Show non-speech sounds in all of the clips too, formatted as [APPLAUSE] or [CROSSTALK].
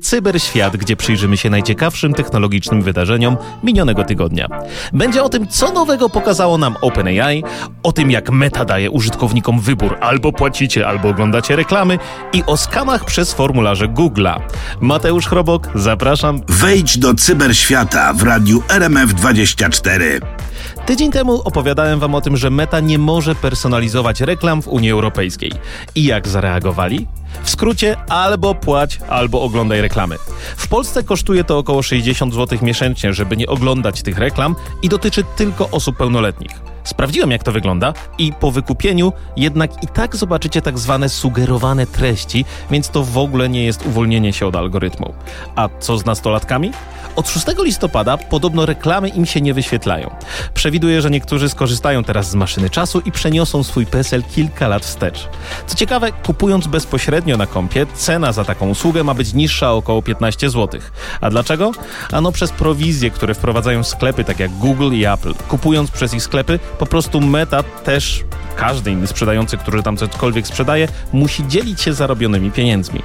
Cyberświat, gdzie przyjrzymy się najciekawszym technologicznym wydarzeniom minionego tygodnia. Będzie o tym, co nowego pokazało nam OpenAI, o tym, jak Meta daje użytkownikom wybór albo płacicie, albo oglądacie reklamy i o skamach przez formularze Google'a. Mateusz Chrobok, zapraszam. Wejdź do cyberświata w radiu RMF24. Tydzień temu opowiadałem wam o tym, że Meta nie może personalizować reklam w Unii Europejskiej. I jak zareagowali? W skrócie, albo płać, albo oglądaj reklamy. W Polsce kosztuje to około 60 zł miesięcznie, żeby nie oglądać tych reklam i dotyczy tylko osób pełnoletnich. Sprawdziłem, jak to wygląda i po wykupieniu jednak i tak zobaczycie tak zwane sugerowane treści, więc to w ogóle nie jest uwolnienie się od algorytmu. A co z nastolatkami? Od 6 listopada podobno reklamy im się nie wyświetlają. Przewiduję, że niektórzy skorzystają teraz z maszyny czasu i przeniosą swój PESEL kilka lat wstecz. Co ciekawe, kupując bezpośrednio na kompie, cena za taką usługę ma być niższa o około 15 zł. A dlaczego? Ano przez prowizje, które wprowadzają sklepy tak jak Google i Apple. Kupując przez ich sklepy, po prostu Meta też każdy inny sprzedający, który tam cokolwiek sprzedaje, musi dzielić się zarobionymi pieniędzmi.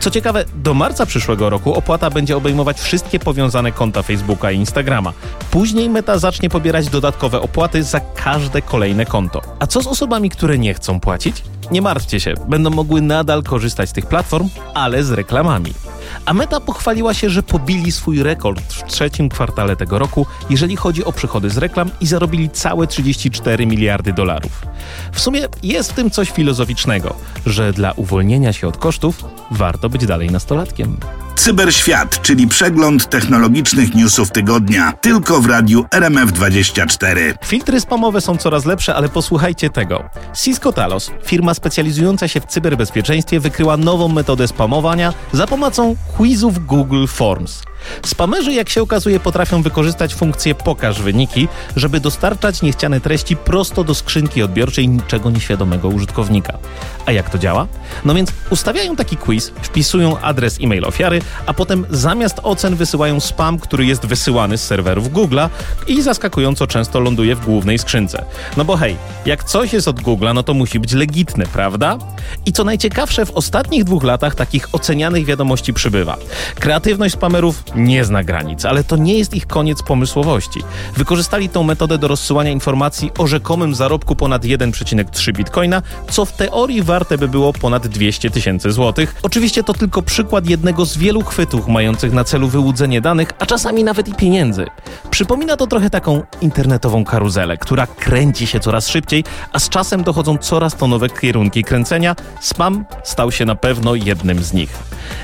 Co ciekawe, do marca przyszłego roku opłata będzie obejmować wszystkie powiązane konta Facebooka i Instagrama. Później Meta zacznie pobierać dodatkowe opłaty za każde kolejne konto. A co z osobami, które nie chcą płacić? Nie martwcie się, będą mogły nadal korzystać z tych platform, ale z reklamami. A Meta pochwaliła się, że pobili swój rekord w trzecim kwartale tego roku, jeżeli chodzi o przychody z reklam i zarobili całe 34 miliardy dolarów. W sumie jest w tym coś filozoficznego, że dla uwolnienia się od kosztów warto być dalej nastolatkiem. Cyberświat, czyli przegląd technologicznych newsów tygodnia, tylko w radiu RMF24. Filtry spamowe są coraz lepsze, ale posłuchajcie tego. Cisco Talos, firma specjalizująca się w cyberbezpieczeństwie, wykryła nową metodę spamowania za pomocą quizów Google Forms. Spamerzy, jak się okazuje, potrafią wykorzystać funkcję pokaż wyniki, żeby dostarczać niechciane treści prosto do skrzynki odbiorczej niczego nieświadomego użytkownika. A jak to działa? No więc ustawiają taki quiz, wpisują adres e-mail ofiary, a potem zamiast ocen wysyłają spam, który jest wysyłany z serwerów Google'a i zaskakująco często ląduje w głównej skrzynce. No bo hej, jak coś jest od Google'a, no to musi być legitne, prawda? I co najciekawsze, w ostatnich dwóch latach takich ocenianych wiadomości przybywa. Kreatywność spamerów nie zna granic, ale to nie jest ich koniec pomysłowości. Wykorzystali tą metodę do rozsyłania informacji o rzekomym zarobku ponad 1,3 bitcoina, co w teorii warte by było ponad 200 tysięcy złotych. Oczywiście to tylko przykład jednego z wielu chwytów mających na celu wyłudzenie danych, a czasami nawet i pieniędzy. Przypomina to trochę taką internetową karuzelę, która kręci się coraz szybciej, a z czasem dochodzą coraz to nowe kierunki kręcenia. Spam stał się na pewno jednym z nich.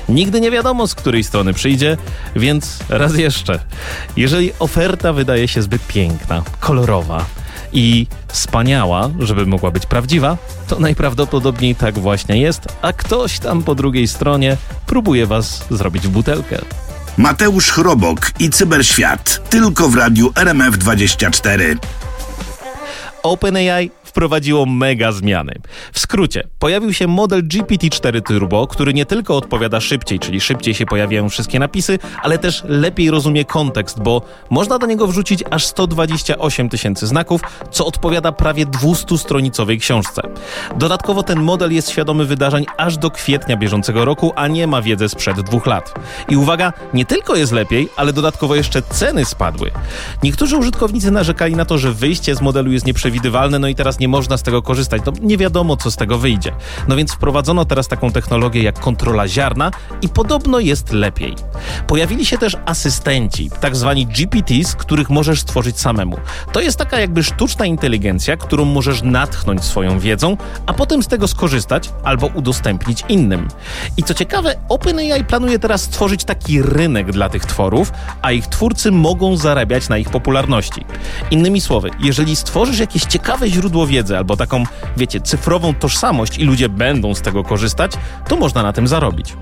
Nigdy nie wiadomo, z której strony przyjdzie, więc raz jeszcze, jeżeli oferta wydaje się zbyt piękna, kolorowa i wspaniała, żeby mogła być prawdziwa, to najprawdopodobniej tak właśnie jest, a ktoś tam po drugiej stronie próbuje was zrobić w butelkę. Mateusz Chrobok i Cyberświat, tylko w radiu RMF24. OpenAI wprowadziło mega zmiany. W skrócie, pojawił się model GPT-4 Turbo, który nie tylko odpowiada szybciej, czyli szybciej się pojawiają wszystkie napisy, ale też lepiej rozumie kontekst, bo można do niego wrzucić aż 128 tysięcy znaków, co odpowiada prawie 200-stronicowej książce. Dodatkowo ten model jest świadomy wydarzeń aż do kwietnia bieżącego roku, a nie ma wiedzy sprzed dwóch lat. I uwaga, nie tylko jest lepiej, ale dodatkowo jeszcze ceny spadły. Niektórzy użytkownicy narzekali na to, że wyjście z modelu jest nieprzewidywalne, no i teraz nie nie można z tego korzystać. No, nie wiadomo, co z tego wyjdzie. No więc wprowadzono teraz taką technologię jak kontrola ziarna i podobno jest lepiej. Pojawili się też asystenci, tak zwani GPTs, których możesz stworzyć samemu. To jest taka jakby sztuczna inteligencja, którą możesz natchnąć swoją wiedzą, a potem z tego skorzystać albo udostępnić innym. I co ciekawe, OpenAI planuje teraz stworzyć taki rynek dla tych tworów, a ich twórcy mogą zarabiać na ich popularności. Innymi słowy, jeżeli stworzysz jakieś ciekawe źródło wiedzy, wiedzę albo taką, wiecie, cyfrową tożsamość i ludzie będą z tego korzystać, to można na tym zarobić.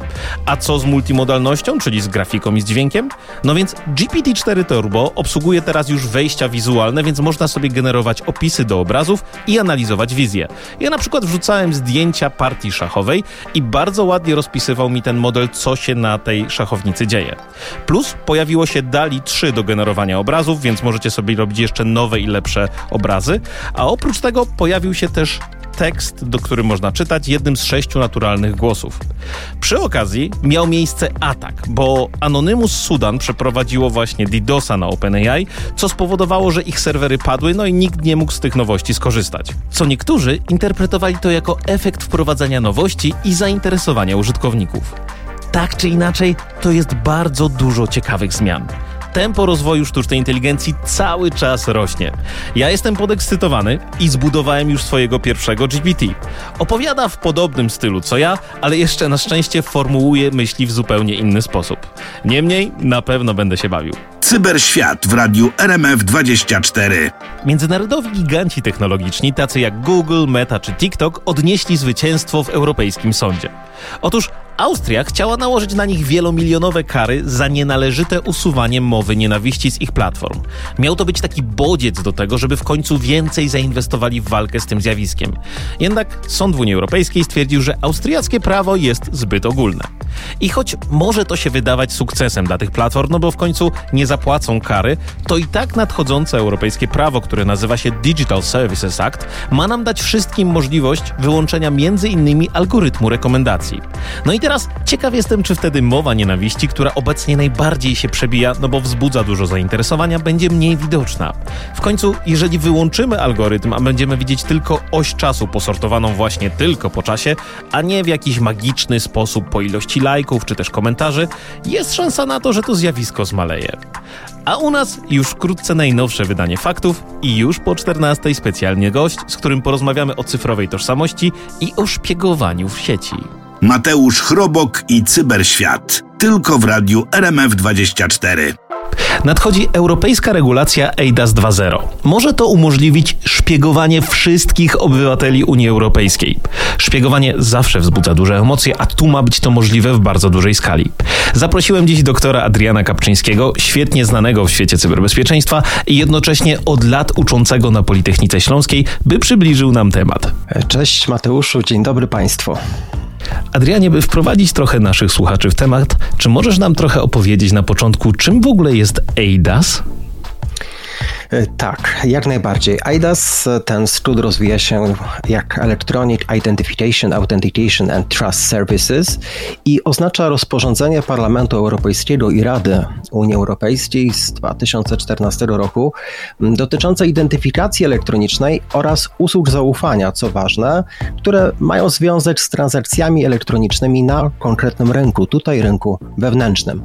A co z multimodalnością, czyli z grafiką i z dźwiękiem? No więc GPT-4 Turbo obsługuje teraz już wejścia wizualne, więc można sobie generować opisy do obrazów i analizować wizję. Ja na przykład wrzucałem zdjęcia partii szachowej i bardzo ładnie rozpisywał mi ten model, co się na tej szachownicy dzieje. Plus pojawiło się DALI 3 do generowania obrazów, więc możecie sobie robić jeszcze nowe i lepsze obrazy. A oprócz tego pojawił się też tekst, do którym można czytać jednym z sześciu naturalnych głosów. Przy okazji miał miejsce atak, bo Anonymous Sudan przeprowadziło właśnie DDoSa na OpenAI, co spowodowało, że ich serwery padły, no i nikt nie mógł z tych nowości skorzystać. Co niektórzy interpretowali to jako efekt wprowadzania nowości i zainteresowania użytkowników. Tak czy inaczej, to jest bardzo dużo ciekawych zmian tempo rozwoju sztucznej inteligencji cały czas rośnie. Ja jestem podekscytowany i zbudowałem już swojego pierwszego GPT. Opowiada w podobnym stylu co ja, ale jeszcze na szczęście formułuje myśli w zupełnie inny sposób. Niemniej na pewno będę się bawił. Cyberświat w radiu RMF24. Międzynarodowi giganci technologiczni, tacy jak Google, Meta czy TikTok, odnieśli zwycięstwo w Europejskim Sądzie. Otóż Austria chciała nałożyć na nich wielomilionowe kary za nienależyte usuwanie mowy nienawiści z ich platform. Miał to być taki bodziec do tego, żeby w końcu więcej zainwestowali w walkę z tym zjawiskiem. Jednak sąd w Unii Europejskiej stwierdził, że austriackie prawo jest zbyt ogólne. I choć może to się wydawać sukcesem dla tych platform, no bo w końcu nie zapłacą kary, to i tak nadchodzące europejskie prawo, które nazywa się Digital Services Act, ma nam dać wszystkim możliwość wyłączenia między innymi algorytmu rekomendacji. No i teraz ciekaw jestem, czy wtedy mowa nienawiści, która obecnie najbardziej się przebija, no bo wzbudza dużo zainteresowania, będzie mniej widoczna. W końcu, jeżeli wyłączymy algorytm, a będziemy widzieć tylko oś czasu posortowaną właśnie tylko po czasie, a nie w jakiś magiczny sposób po ilości lajków czy też komentarzy, jest szansa na to, że to zjawisko zmaleje. A u nas już wkrótce najnowsze wydanie faktów i już po 14 specjalnie gość, z którym porozmawiamy o cyfrowej tożsamości i o szpiegowaniu w sieci. Mateusz Chrobok i Cyberświat. Tylko w radiu RMF24. Nadchodzi europejska regulacja EIDAS 2.0. Może to umożliwić szpiegowanie wszystkich obywateli Unii Europejskiej. Szpiegowanie zawsze wzbudza duże emocje, a tu ma być to możliwe w bardzo dużej skali. Zaprosiłem dziś doktora Adriana Kapczyńskiego, świetnie znanego w świecie cyberbezpieczeństwa i jednocześnie od lat uczącego na Politechnice Śląskiej, by przybliżył nam temat. Cześć Mateuszu, dzień dobry Państwu. Adrianie, by wprowadzić trochę naszych słuchaczy w temat, czy możesz nam trochę opowiedzieć na początku, czym w ogóle jest EIDAS? E, tak, jak najbardziej. IDAS, ten skrót rozwija się jak Electronic Identification, Authentication and Trust Services i oznacza rozporządzenie Parlamentu Europejskiego i Rady Unii Europejskiej z 2014 roku dotyczące identyfikacji elektronicznej oraz usług zaufania, co ważne, które mają związek z transakcjami elektronicznymi na konkretnym rynku, tutaj rynku wewnętrznym.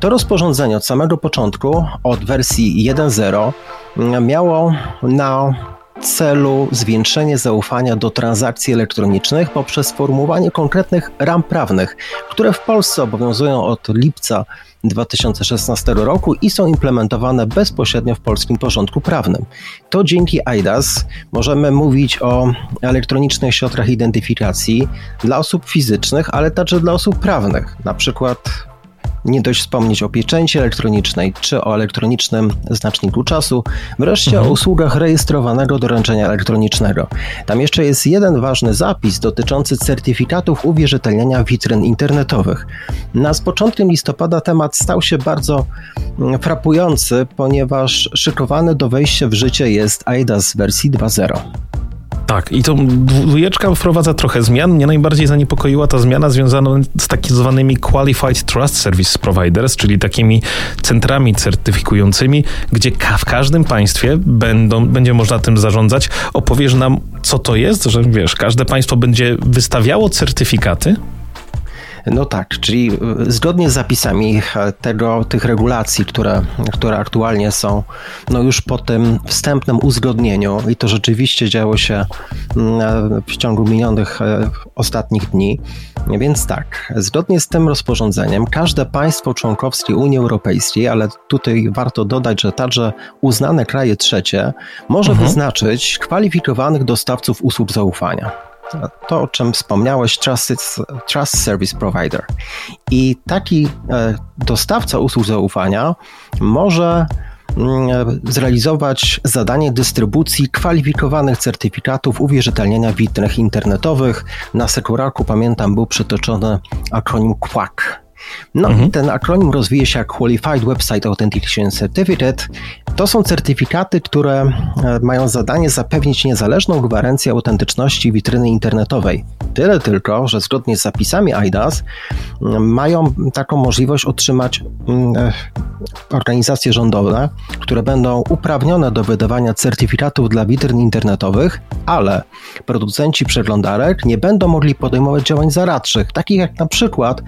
To rozporządzenie od samego początku, od wersji 1.0, miało na celu zwiększenie zaufania do transakcji elektronicznych poprzez sformułowanie konkretnych ram prawnych, które w Polsce obowiązują od lipca 2016 roku i są implementowane bezpośrednio w polskim porządku prawnym. To dzięki IDAS możemy mówić o elektronicznych środkach identyfikacji dla osób fizycznych, ale także dla osób prawnych, na przykład nie dość wspomnieć o pieczęci elektronicznej czy o elektronicznym znaczniku czasu, wreszcie mhm. o usługach rejestrowanego doręczenia elektronicznego. Tam jeszcze jest jeden ważny zapis dotyczący certyfikatów uwierzytelniania witryn internetowych. Na z początkiem listopada temat stał się bardzo mm, frapujący, ponieważ szykowany do wejścia w życie jest AIDAS wersji 2.0. Tak, i to dwójeczka wprowadza trochę zmian. Mnie najbardziej zaniepokoiła ta zmiana związana z tak zwanymi Qualified Trust Service Providers, czyli takimi centrami certyfikującymi, gdzie w każdym państwie będą, będzie można tym zarządzać. Opowiesz nam, co to jest, że wiesz, każde państwo będzie wystawiało certyfikaty, no tak, czyli y, zgodnie z zapisami tego, tych regulacji, które, które aktualnie są, no już po tym wstępnym uzgodnieniu i to rzeczywiście działo się mm, w ciągu minionych e, ostatnich dni, więc tak, zgodnie z tym rozporządzeniem każde państwo członkowskie Unii Europejskiej, ale tutaj warto dodać, że także uznane kraje trzecie, może mhm. wyznaczyć kwalifikowanych dostawców usług zaufania to, o czym wspomniałeś, Trusted, Trust Service Provider. I taki e, dostawca usług zaufania może mm, zrealizować zadanie dystrybucji kwalifikowanych certyfikatów uwierzytelnienia witryn internetowych. Na Sekuraku, pamiętam, był przytoczony akronim QUAC. No mhm. i ten akronim rozwija się jak Qualified Website Authentication Certificate. To są certyfikaty, które e, mają zadanie zapewnić niezależną gwarancję autentyczności witryny internetowej. Tyle tylko, że zgodnie z zapisami IDAS mają taką możliwość otrzymać organizacje rządowe, które będą uprawnione do wydawania certyfikatów dla witryn internetowych, ale producenci przeglądarek nie będą mogli podejmować działań zaradczych, takich jak na przykład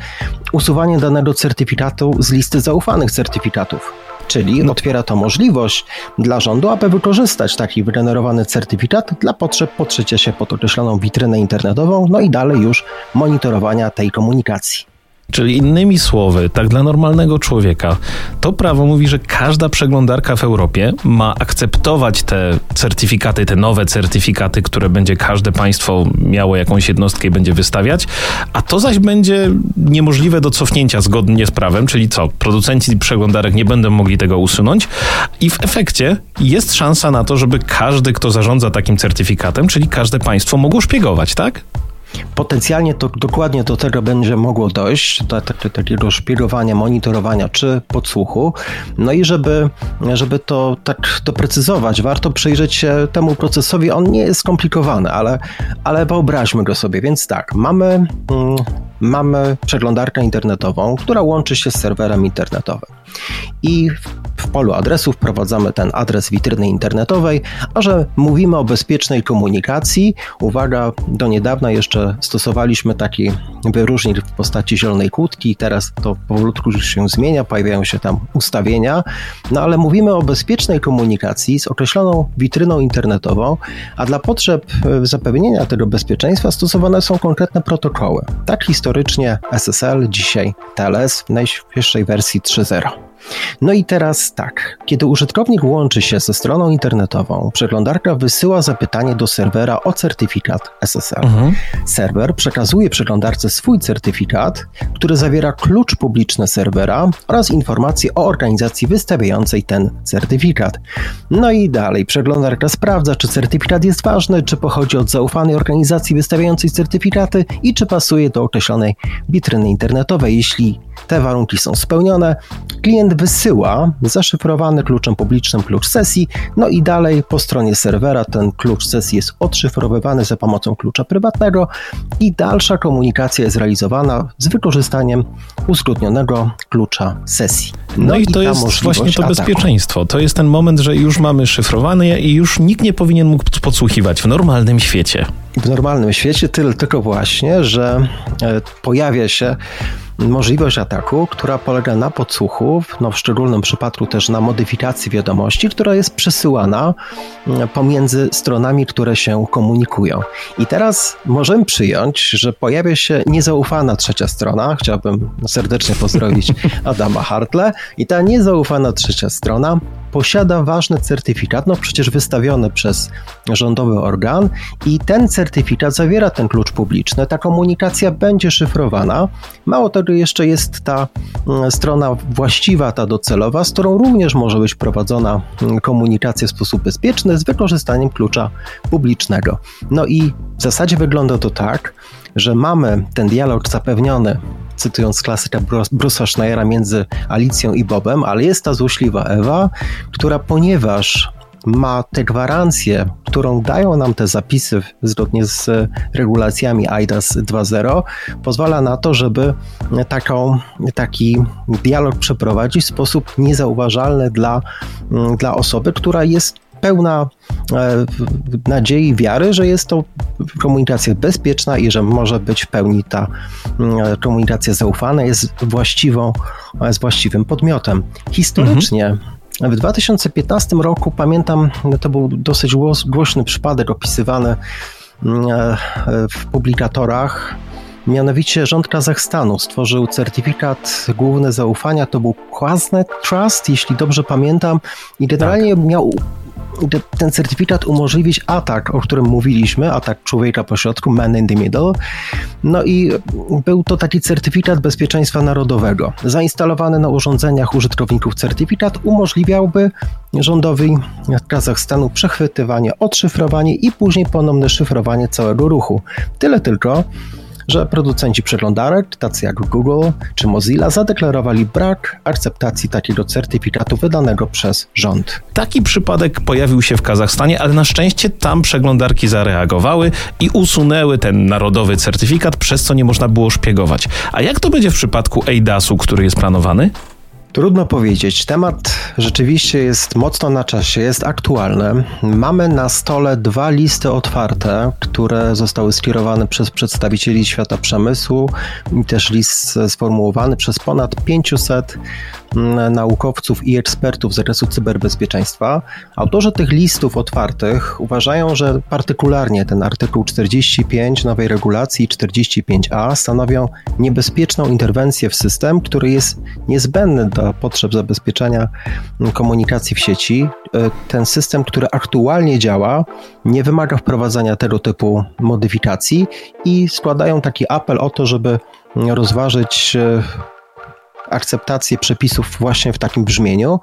usuwanie danego certyfikatu z listy zaufanych certyfikatów. Czyli otwiera to możliwość dla rządu, aby wykorzystać taki wygenerowany certyfikat dla potrzeb podszycia się pod określoną witrynę internetową, no i dalej już monitorowania tej komunikacji. Czyli innymi słowy, tak dla normalnego człowieka, to prawo mówi, że każda przeglądarka w Europie ma akceptować te certyfikaty, te nowe certyfikaty, które będzie każde państwo miało jakąś jednostkę i będzie wystawiać, a to zaś będzie niemożliwe do cofnięcia zgodnie z prawem, czyli co? Producenci przeglądarek nie będą mogli tego usunąć i w efekcie jest szansa na to, żeby każdy, kto zarządza takim certyfikatem, czyli każde państwo mogło szpiegować, tak? Potencjalnie to dokładnie do tego będzie mogło dojść, do takiego szpiegowania, monitorowania czy podsłuchu. No i żeby, żeby to tak doprecyzować, warto przyjrzeć się temu procesowi. On nie jest skomplikowany, ale, ale wyobraźmy go sobie. Więc tak, mamy, mm, mamy przeglądarkę internetową, która łączy się z serwerem internetowym. I w polu adresów wprowadzamy ten adres witryny internetowej, a że mówimy o bezpiecznej komunikacji, uwaga, do niedawna jeszcze stosowaliśmy taki wyróżnik w postaci zielonej kłódki, teraz to powolutku już się zmienia, pojawiają się tam ustawienia, no ale mówimy o bezpiecznej komunikacji z określoną witryną internetową, a dla potrzeb e, zapewnienia tego bezpieczeństwa stosowane są konkretne protokoły. Tak historycznie SSL, dzisiaj TLS w najświeższej wersji 3.0. No i teraz tak, kiedy użytkownik łączy się ze stroną internetową, przeglądarka wysyła zapytanie do serwera o certyfikat SSL. Mhm. Serwer przekazuje przeglądarce swój certyfikat, który zawiera klucz publiczny serwera oraz informacje o organizacji wystawiającej ten certyfikat. No i dalej, przeglądarka sprawdza, czy certyfikat jest ważny, czy pochodzi od zaufanej organizacji wystawiającej certyfikaty i czy pasuje do określonej witryny internetowej. Jeśli te warunki są spełnione, klient wysyła zaszyfrowany kluczem publicznym klucz sesji, no i dalej po stronie serwera ten klucz sesji jest odszyfrowywany za pomocą klucza prywatnego i dalsza komunikacja jest realizowana z wykorzystaniem uzgodnionego klucza sesji. No, no i, i to jest właśnie to ataku. bezpieczeństwo. To jest ten moment, że już mamy szyfrowane i już nikt nie powinien mógł podsłuchiwać w normalnym świecie. W normalnym świecie tyle tylko właśnie, że e, pojawia się możliwość ataku, która polega na podsłuchu, no w szczególnym przypadku też na modyfikacji wiadomości, która jest przesyłana mm, pomiędzy stronami, które się komunikują. I teraz możemy przyjąć, że pojawia się niezaufana trzecia strona. Chciałbym serdecznie pozdrowić [LAUGHS] Adama Hartle. I ta niezaufana trzecia strona posiada ważny certyfikat, no przecież wystawiony przez rządowy organ i ten certyfikat zawiera ten klucz publiczny. Ta komunikacja będzie szyfrowana. Mało tego, jeszcze jest ta mm, strona właściwa, ta docelowa, z którą również może być prowadzona mm, komunikacja w sposób bezpieczny z wykorzystaniem klucza publicznego. No i w zasadzie wygląda to tak, że mamy ten dialog zapewniony cytując klasyka Bruce'a Schneiera między Alicją i Bobem, ale jest ta złośliwa Ewa, która ponieważ ma tę gwarancję, którą dają nam te zapisy zgodnie z regulacjami IDAS 2.0, pozwala na to, żeby taką, taki dialog przeprowadzić w sposób niezauważalny dla, dla osoby, która jest pełna e, nadziei i wiary, że jest to komunikacja bezpieczna i że może być w pełni ta mm, komunikacja zaufana, jest właściwą, jest właściwym podmiotem. Historycznie mhm. W 2015 roku, pamiętam, to był dosyć głośny przypadek opisywany mm, e, w publikatorach. Mianowicie rząd Kazachstanu stworzył certyfikat główny zaufania, to był Quasnet Trust, jeśli dobrze pamiętam, i generalnie tak. miał ten certyfikat umożliwić atak, o którym mówiliśmy, atak człowieka po środku, man in the middle. No i był to taki certyfikat bezpieczeństwa narodowego. Zainstalowany na urządzeniach użytkowników certyfikat umożliwiałby rządowi Kazachstanu przechwytywanie, odszyfrowanie i później ponowne szyfrowanie całego ruchu. Tyle tylko, że producenci przeglądarek, tacy jak Google czy Mozilla, zadeklarowali brak akceptacji takiego certyfikatu wydanego przez rząd. Taki przypadek pojawił się w Kazachstanie, ale na szczęście tam przeglądarki zareagowały i usunęły ten narodowy certyfikat, przez co nie można było szpiegować. A jak to będzie w przypadku EIDAS-u, który jest planowany? Trudno powiedzieć. Temat rzeczywiście jest mocno na czasie, jest aktualny. Mamy na stole dwa listy otwarte, które zostały skierowane przez przedstawicieli świata przemysłu i też list sformułowany przez ponad 500 naukowców i ekspertów z zakresu cyberbezpieczeństwa. Autorzy tych listów otwartych uważają, że partykularnie ten artykuł 45 nowej regulacji 45a stanowią niebezpieczną interwencję w system, który jest niezbędny do potrzeb zabezpieczenia komunikacji w sieci. E, ten system, który aktualnie działa, nie wymaga wprowadzania tego typu modyfikacji i składają taki apel o to, żeby rozważyć e, akceptację przepisów właśnie w takim brzmieniu,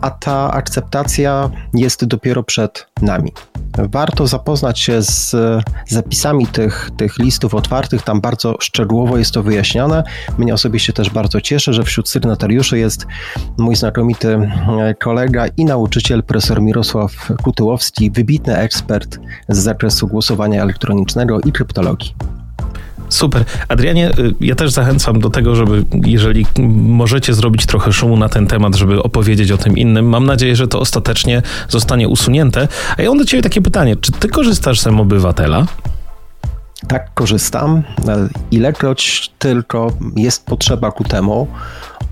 a ta akceptacja jest dopiero przed nami. Warto zapoznać się z zapisami tych, tych listów otwartych, tam bardzo szczegółowo jest to wyjaśnione. Mnie osobiście też bardzo cieszę, że wśród sygnatariuszy jest mój znakomity kolega i nauczyciel, profesor Mirosław Kutyłowski, wybitny ekspert z zakresu głosowania elektronicznego i kryptologii. Super. Adrianie, y, ja też zachęcam do tego, żeby jeżeli możecie zrobić trochę szumu na ten temat, żeby opowiedzieć o tym innym. Mam nadzieję, że to ostatecznie zostanie usunięte. A ja mam do ciebie takie pytanie. Czy ty korzystasz z obywatela? Tak, korzystam. Ilekroć tylko jest potrzeba ku temu,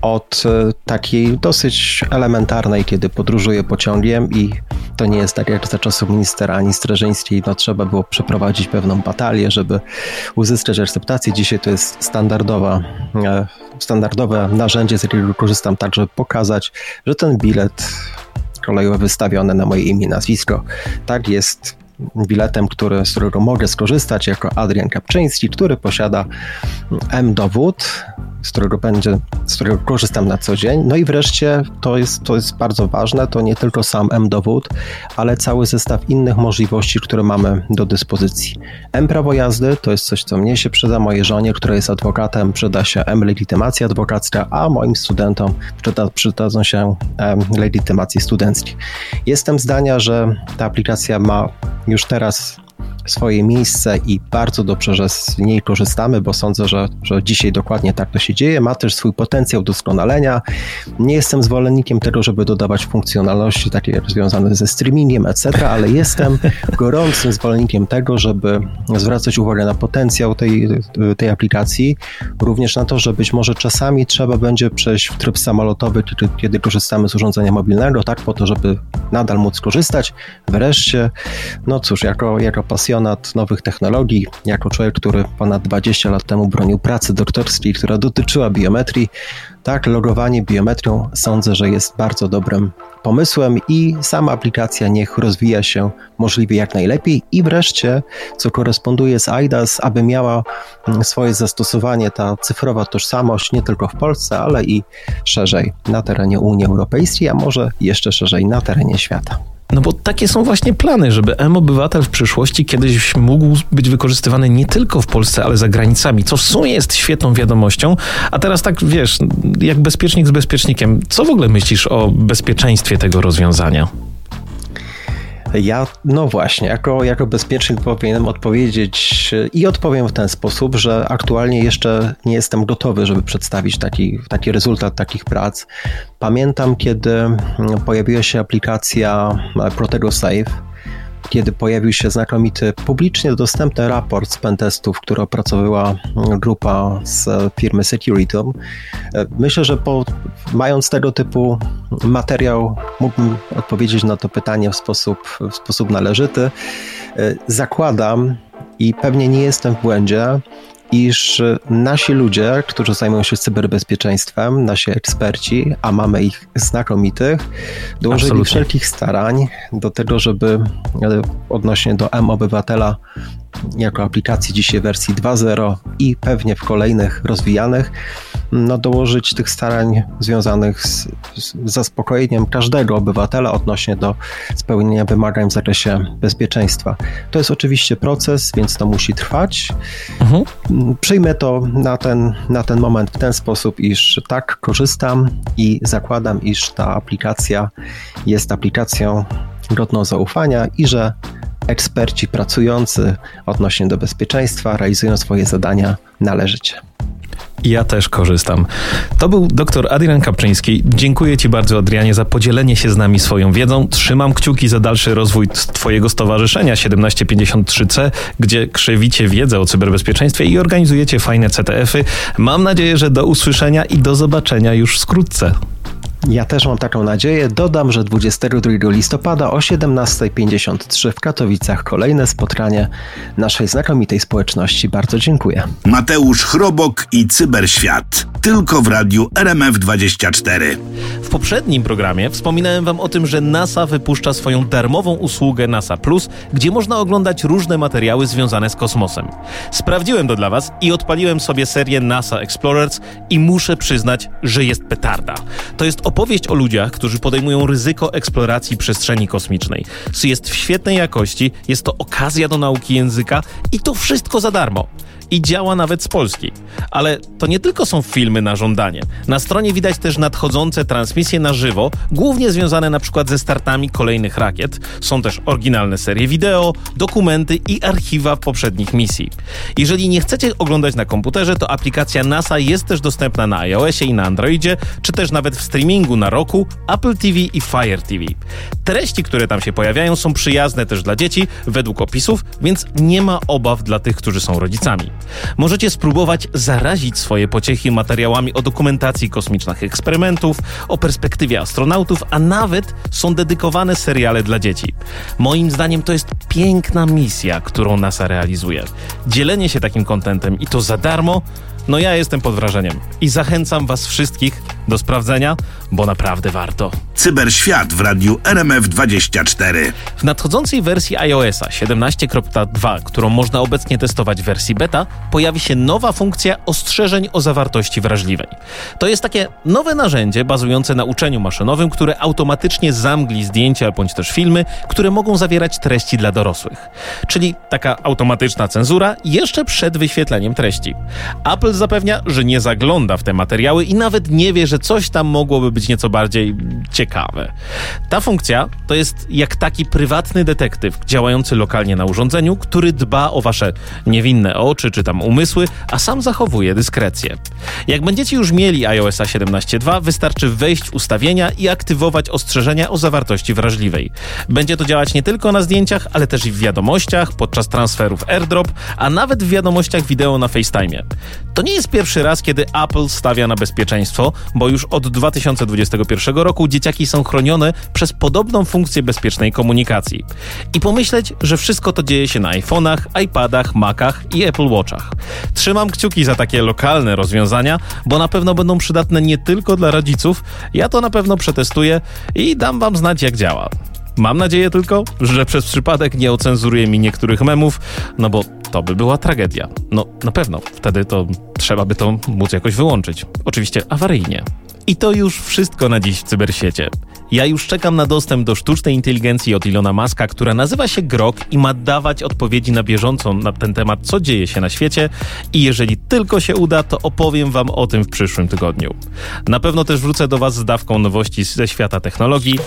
od e, takiej dosyć elementarnej, kiedy podróżuję pociągiem i to nie jest tak jak za czasów ministra ani Strażyńskiej, no trzeba było przeprowadzić pewną batalię, żeby uzyskać akceptację. Dzisiaj to jest standardowa, e, standardowe narzędzie, z którego korzystam tak, żeby pokazać, że ten bilet kolejowy wystawiony na moje imię i nazwisko, tak jest biletem, który, z którego mogę skorzystać jako Adrian Kapczyński, który posiada M-dowód, z którego będzie, z którego korzystam na co dzień. No i wreszcie to jest, to jest bardzo ważne, to nie tylko sam M-dowód, ale cały zestaw innych możliwości, które mamy do dyspozycji. M-prawo jazdy to jest coś, co mnie się przyda, mojej żonie, która jest adwokatem, przyda się M-legitymacja adwokacka, a moim studentom przyda, przydadzą się M-legitymacje studenckie. Jestem zdania, że ta aplikacja ma już teraz swoje miejsce i bardzo dobrze, że z niej korzystamy, bo sądzę, że, że dzisiaj dokładnie tak to się dzieje. Ma też swój potencjał doskonalenia. Nie jestem zwolennikiem tego, żeby dodawać funkcjonalności takie związane ze streamingiem, etc., ale jestem gorącym zwolennikiem tego, żeby zwracać uwagę na potencjał tej, tej aplikacji, również na to, że być może czasami trzeba będzie przejść w tryb samolotowy, kiedy, kiedy korzystamy z urządzenia mobilnego, tak po to, żeby nadal móc korzystać. Wreszcie, no cóż, jako, jako pasjonat nowych technologii, jako człowiek, który ponad 20 lat temu bronił pracy doktorskiej, która dotyczyła biometrii, tak, logowanie biometrią sądzę, że jest bardzo dobrym pomysłem i sama aplikacja niech rozwija się możliwie jak najlepiej i wreszcie, co koresponduje z IDAS, aby miała mm, swoje zastosowanie ta cyfrowa tożsamość nie tylko w Polsce, ale i szerzej na terenie Unii Europejskiej, a może jeszcze szerzej na terenie świata. No bo takie są właśnie plany, żeby M-Obywatel w przyszłości kiedyś mógł być wykorzystywany nie tylko w Polsce, ale za granicami, co w sumie jest świetną wiadomością. A teraz tak, wiesz, jak bezpiecznik z bezpiecznikiem, co w ogóle myślisz o bezpieczeństwie tego rozwiązania? Ja, no właśnie, jako, jako bezpiecznik powinienem odpowiedzieć i odpowiem w ten sposób, że aktualnie jeszcze nie jestem gotowy, żeby przedstawić taki, taki rezultat takich prac. Pamiętam, kiedy pojawiła się aplikacja Protego Safe, kiedy pojawił się znakomity, publicznie dostępny raport z pentestów, który opracowała grupa z firmy Securitom. Myślę, że po, mając tego typu materiał, mógłbym odpowiedzieć na to pytanie w sposób, w sposób należyty. Zakładam, i pewnie nie jestem w błędzie, iż nasi ludzie, którzy zajmują się cyberbezpieczeństwem, nasi eksperci, a mamy ich znakomitych, dołożyli Absolutnie. wszelkich starań do tego, żeby e, odnośnie do M-Obywatela jako aplikacji dzisiaj wersji 2.0 i pewnie w kolejnych rozwijanych, no, dołożyć tych starań związanych z, z zaspokojeniem każdego obywatela odnośnie do spełnienia wymagań w zakresie bezpieczeństwa. To jest oczywiście proces, więc to musi trwać. Mhm. Przyjmę to na ten, na ten moment w ten sposób, iż tak korzystam i zakładam, iż ta aplikacja jest aplikacją godną zaufania i że eksperci pracujący odnośnie do bezpieczeństwa realizują swoje zadania należycie. Ja też korzystam. To był dr Adrian Kapczyński. Dziękuję Ci bardzo, Adrianie, za podzielenie się z nami swoją wiedzą. Trzymam kciuki za dalszy rozwój Twojego stowarzyszenia 1753C, gdzie krzewicie wiedzę o cyberbezpieczeństwie i organizujecie fajne CTF-y. Mam nadzieję, że do usłyszenia i do zobaczenia już wkrótce. Ja też mam taką nadzieję. Dodam, że 22 listopada o 17.53 w Katowicach kolejne spotkanie naszej znakomitej społeczności. Bardzo dziękuję. Mateusz Chrobok i Cyberświat. Tylko w radiu RMF24. W poprzednim programie wspominałem Wam o tym, że NASA wypuszcza swoją darmową usługę NASA Plus, gdzie można oglądać różne materiały związane z kosmosem. Sprawdziłem to dla Was i odpaliłem sobie serię NASA Explorers i muszę przyznać, że jest petarda. To jest opowieść o ludziach, którzy podejmują ryzyko eksploracji przestrzeni kosmicznej. Jest w świetnej jakości, jest to okazja do nauki języka i to wszystko za darmo i działa nawet z Polski. Ale to nie tylko są filmy na żądanie. Na stronie widać też nadchodzące transmisje na żywo, głównie związane na przykład ze startami kolejnych rakiet. Są też oryginalne serie wideo, dokumenty i archiwa poprzednich misji. Jeżeli nie chcecie oglądać na komputerze, to aplikacja NASA jest też dostępna na iOSie i na Androidzie, czy też nawet w streamingu na Roku, Apple TV i Fire TV. Treści, które tam się pojawiają, są przyjazne też dla dzieci, według opisów, więc nie ma obaw dla tych, którzy są rodzicami. Możecie spróbować zarazić swoje pociechy materiałami o dokumentacji kosmicznych eksperymentów, o perspektywie astronautów, a nawet są dedykowane seriale dla dzieci. Moim zdaniem to jest piękna misja, którą NASA realizuje. Dzielenie się takim kontentem i to za darmo no ja jestem pod wrażeniem i zachęcam Was wszystkich do sprawdzenia, bo naprawdę warto. Cyberświat w radiu RMF24. W nadchodzącej wersji iOS 17.2, którą można obecnie testować w wersji beta, pojawi się nowa funkcja ostrzeżeń o zawartości wrażliwej. To jest takie nowe narzędzie bazujące na uczeniu maszynowym, które automatycznie zamgli zdjęcia bądź też filmy, które mogą zawierać treści dla dorosłych. Czyli taka automatyczna cenzura jeszcze przed wyświetleniem treści. Apple zapewnia, że nie zagląda w te materiały i nawet nie wie, że coś tam mogłoby być nieco bardziej ciekawe. Ta funkcja to jest jak taki prywatny detektyw działający lokalnie na urządzeniu, który dba o wasze niewinne oczy czy tam umysły, a sam zachowuje dyskrecję. Jak będziecie już mieli iOS 17.2, wystarczy wejść w ustawienia i aktywować ostrzeżenia o zawartości wrażliwej. Będzie to działać nie tylko na zdjęciach, ale też i w wiadomościach, podczas transferów AirDrop, a nawet w wiadomościach wideo na FaceTime. To nie jest pierwszy raz, kiedy Apple stawia na bezpieczeństwo, bo już od 2021 roku dzieciaki są chronione przez podobną funkcję bezpiecznej komunikacji. I pomyśleć, że wszystko to dzieje się na iPhone'ach, iPadach, Macach i Apple Watchach. Trzymam kciuki za takie lokalne rozwiązania, bo na pewno będą przydatne nie tylko dla rodziców. Ja to na pewno przetestuję i dam wam znać, jak działa. Mam nadzieję tylko, że przez przypadek nie ocenzuruje mi niektórych memów, no bo to by była tragedia. No, na pewno. Wtedy to trzeba by to móc jakoś wyłączyć. Oczywiście awaryjnie. I to już wszystko na dziś w cybersiecie. Ja już czekam na dostęp do sztucznej inteligencji od Ilona Maska, która nazywa się Grok i ma dawać odpowiedzi na bieżąco na ten temat, co dzieje się na świecie. I jeżeli tylko się uda, to opowiem Wam o tym w przyszłym tygodniu. Na pewno też wrócę do Was z dawką nowości ze świata technologii.